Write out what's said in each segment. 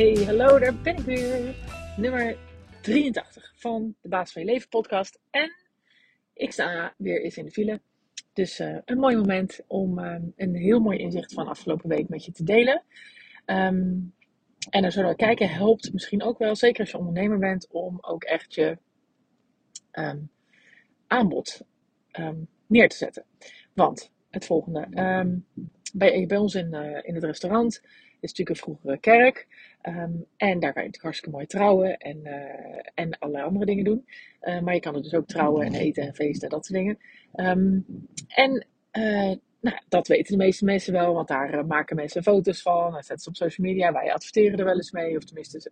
Hey, hallo, daar ben ik weer. Nummer 83 van de Baas van Je Leven podcast. En ik sta weer eens in de file. Dus uh, een mooi moment om uh, een heel mooi inzicht van afgelopen week met je te delen. Um, en dan zullen kijken, helpt misschien ook wel, zeker als je ondernemer bent, om ook echt je um, aanbod neer te zetten. Want het volgende. bij, bij ons in, uh, in het restaurant is natuurlijk een vroegere kerk. Um, en daar kan je natuurlijk hartstikke mooi trouwen en, uh, en allerlei andere dingen doen. Uh, maar je kan er dus ook trouwen en eten en feesten en dat soort dingen. Um, en uh, nou, dat weten de meeste mensen wel, want daar maken mensen foto's van. En zetten ze op social media. Wij adverteren er wel eens mee, of tenminste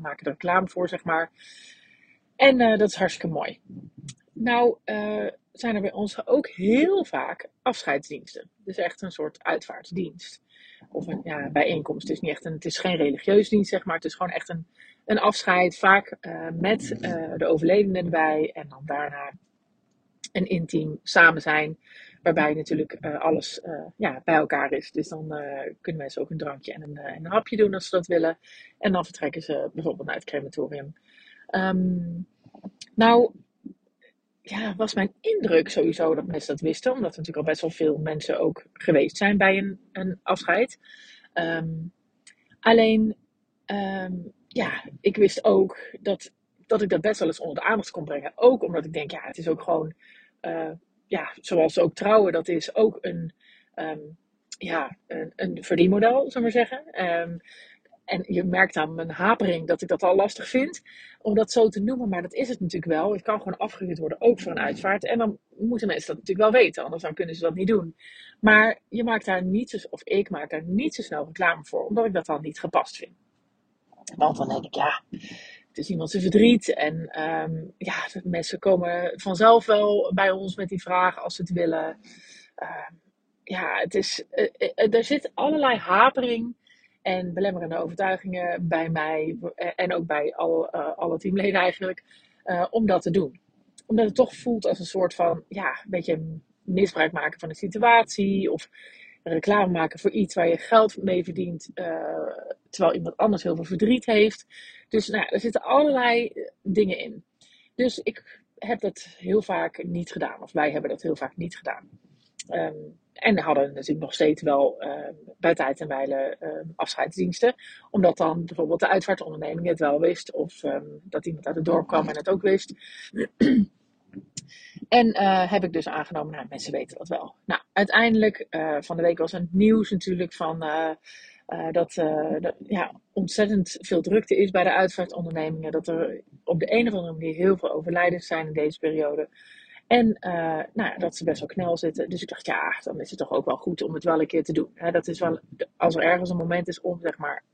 maken er reclame voor, zeg maar. En dat is hartstikke mooi. Nou, zijn er bij ons ook heel vaak afscheidsdiensten. Dus echt een soort uitvaartdienst of een ja, bijeenkomst. Het is, niet echt een, het is geen religieus dienst, zeg maar. Het is gewoon echt een, een afscheid, vaak uh, met uh, de overledene erbij. En dan daarna een intiem samen zijn. Waarbij natuurlijk uh, alles ja, bij elkaar is. Dus dan kunnen mensen ook een drankje en een, en een hapje doen als ze dat willen. En dan vertrekken ze bijvoorbeeld naar het crematorium. Um, nou, ja, was mijn indruk sowieso dat mensen dat wisten. Omdat er natuurlijk al best wel veel mensen ook geweest zijn bij een, een afscheid. Um, alleen, um, ja, ik wist ook dat, dat ik dat best wel eens onder de aandacht kon brengen. Ook omdat ik denk, ja, het is ook gewoon, uh, ja, zoals ook trouwen, dat is ook een, um, ja, een, een verdienmodel, zullen we maar zeggen. En je merkt aan mijn hapering dat ik dat al lastig vind om dat zo te noemen. Maar dat is het natuurlijk wel. Het kan gewoon afgehuurd worden, ook voor een uitvaart. En dan moeten mensen dat natuurlijk wel weten, anders dan kunnen ze dat niet doen. Maar je maakt daar niet zo, of ik maak daar niet zo snel reclame voor, omdat ik dat dan niet gepast vind. Want dan denk ik, ja, het is iemand zijn verdriet. En um, ja, mensen komen vanzelf wel bij ons met die vragen als ze het willen. Uh, ja, het is, uh, uh, er zit allerlei hapering en belemmerende overtuigingen bij mij en ook bij al, uh, alle teamleden eigenlijk, uh, om dat te doen. Omdat het toch voelt als een soort van, ja, een beetje misbruik maken van de situatie of reclame maken voor iets waar je geld mee verdient, terwijl iemand anders heel veel verdriet heeft. Dus nou, er zitten allerlei dingen in. Dus ik heb dat heel vaak niet gedaan, of wij hebben dat heel vaak niet gedaan. Um, en hadden natuurlijk nog steeds wel uh, bij tijd en wijle uh, afscheidsdiensten. Omdat dan bijvoorbeeld de uitvaartonderneming het wel wist. Of dat iemand uit het dorp kwam en het ook wist. en uh, heb ik dus aangenomen, nou mensen weten dat wel. Nou, uiteindelijk, van de week was het nieuws natuurlijk van... dat er ja, ontzettend veel drukte is bij de uitvaartondernemingen. Dat er op de een of andere manier heel veel overlijdens zijn in deze periode. En uh, nou, dat ze best wel knel zitten. Dus ik dacht, ja, dan is het toch ook wel goed om het wel een keer te doen. Dat is wel, als er ergens een moment is om, zeg maar,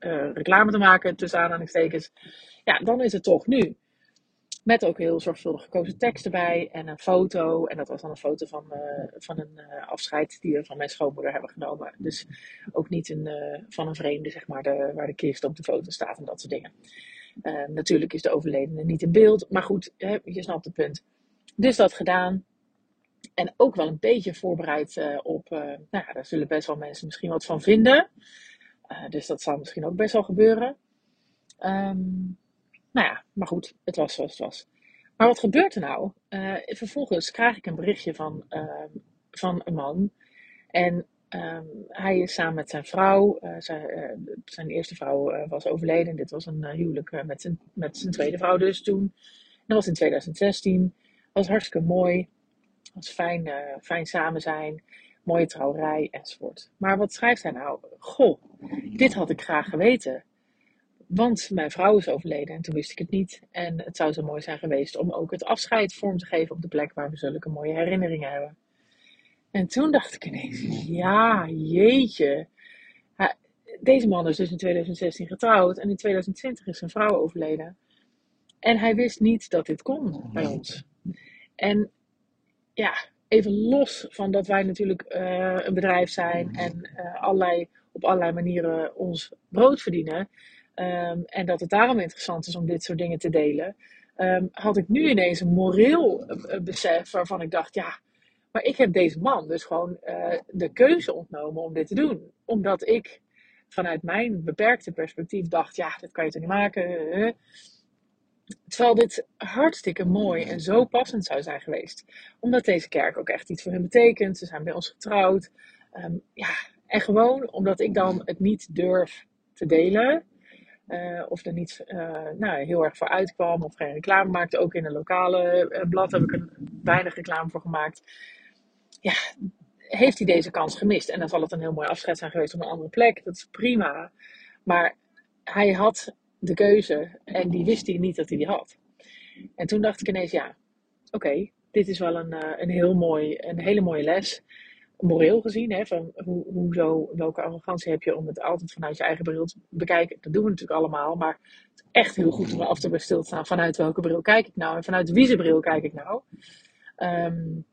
uh, reclame te maken, tussen aanhalingstekens. Ja, dan is het toch nu. Met ook heel zorgvuldig gekozen tekst erbij en een foto. En dat was dan een foto van, uh, van een afscheid die we van mijn schoonmoeder hebben genomen. Dus ook niet een, van een vreemde, zeg maar, de, waar de kist op de foto staat en dat soort dingen. natuurlijk is de overledene niet in beeld. Maar goed, je snapt het punt. Dus dat gedaan. En ook wel een beetje voorbereid uh, op, uh, nou ja, daar zullen best wel mensen misschien wat van vinden. Uh, dus dat zal misschien ook best wel gebeuren. Um, nou ja, maar goed, het was zoals het was. Maar wat gebeurt er nou? vervolgens krijg ik een berichtje van, ehm, van een man. En um, hij is samen met zijn vrouw. Zijn, zijn, eerste vrouw was overleden. Dit was een huwelijk met, zijn, met zijn tweede vrouw dus toen. Dat was in 2016 was hartstikke mooi. was fijn, uh, fijn samen zijn. Mooie trouwerij enzovoort. Maar wat schrijft hij nou? Goh, dit had ik graag geweten. Want mijn vrouw is overleden en toen wist ik het niet. En het zou zo mooi zijn geweest om ook het afscheid vorm te geven op de plek waar we zulke mooie herinneringen hebben. En toen dacht ik ineens, ja, jeetje. Deze man is dus in 2016 getrouwd en in 2020 is zijn vrouw overleden. En hij wist niet dat dit kon bij ons. En ja, even los van dat wij natuurlijk uh, een bedrijf zijn en uh, allerlei, op allerlei manieren ons brood verdienen. Um, en dat het daarom interessant is om dit soort dingen te delen. Um, had ik nu ineens een moreel uh, besef waarvan ik dacht, ja, maar ik heb deze man dus gewoon de keuze ontnomen om dit te doen. Omdat ik vanuit mijn beperkte perspectief dacht, ja, dat kan je toch niet maken. Terwijl dit hartstikke mooi en zo passend zou zijn geweest. Omdat deze kerk ook echt iets voor hen betekent. Ze zijn bij ons getrouwd. Ehm, ja, en gewoon omdat ik dan het niet durf te delen. Uh, of er niet uh, nou, heel erg voor uitkwam. Of geen reclame maakte. Ook in een lokale uh, blad heb ik er weinig reclame voor gemaakt. Ja, heeft hij deze kans gemist. En dan zal het een heel mooi afscheid zijn geweest op een andere plek. Dat is prima. Maar hij had de keuze en die wist hij niet dat hij die had. En toen dacht ik ineens, ja, oké, dit is wel een, een, heel mooi, een hele mooie les moreel gezien, hè, van hoe, hoe zo, welke arrogantie heb je om het altijd vanuit je eigen bril te bekijken. Dat doen we natuurlijk allemaal, maar het is echt heel goed om af te bij te staan. Vanuit welke bril kijk ik nou en vanuit wie bril kijk ik nou. Um,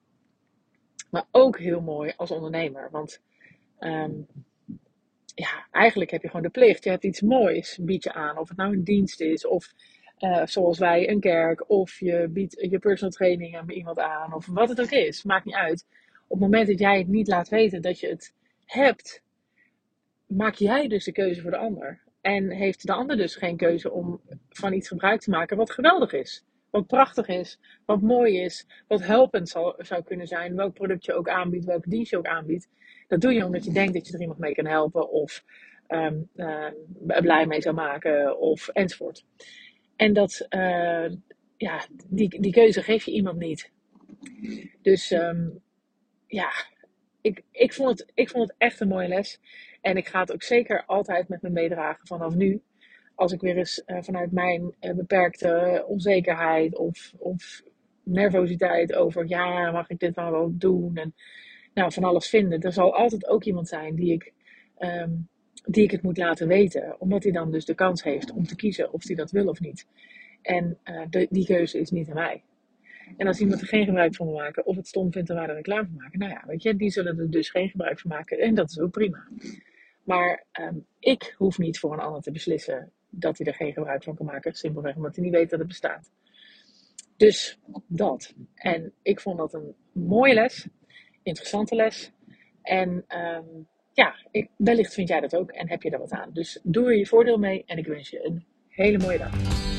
maar ook heel mooi als ondernemer, want um, ja, eigenlijk heb je gewoon de plicht. Je hebt iets moois, bied je aan. Of het nou een dienst is, of uh, zoals wij een kerk, of je biedt je personal training aan iemand aan, of wat het ook is. Maakt niet uit op het moment dat jij het niet laat weten dat je het hebt, maak jij dus de keuze voor de ander. En heeft de ander dus geen keuze om van iets gebruik te maken wat geweldig is. Wat prachtig is, wat mooi is, wat helpend zal, zou kunnen zijn. Welk product je ook aanbiedt, welke dienst je ook aanbiedt. Dat doe je omdat je denkt dat je er iemand mee kan helpen of um, uh, blij mee zou maken of enzovoort. En dat, uh, ja, die, die keuze geef je iemand niet. Dus um, ja, ik, ik, vond het, ik vond het echt een mooie les. En ik ga het ook zeker altijd met me meedragen vanaf nu. Als ik weer eens uh, vanuit mijn uh, beperkte onzekerheid of, of nervositeit over, ja, mag ik dit nou wel doen? En nou, van alles vinden. Er zal altijd ook iemand zijn die ik, um, die ik het moet laten weten. Omdat hij dan dus de kans heeft om te kiezen of hij dat wil of niet. En de, die keuze is niet aan mij. En als iemand er geen gebruik van wil maken, of het stom vindt er waar de reclame van maken, nou ja, weet je, die zullen er dus geen gebruik van maken. En dat is ook prima. Maar um, ik hoef niet voor een ander te beslissen dat hij er geen gebruik van kan maken. Simpelweg omdat hij niet weet dat het bestaat. Dus dat. En ik vond dat een mooie les. Interessante les. En um, ja, ik, wellicht vind jij dat ook en heb je er wat aan. Dus doe er je voordeel mee en ik wens je een hele mooie dag.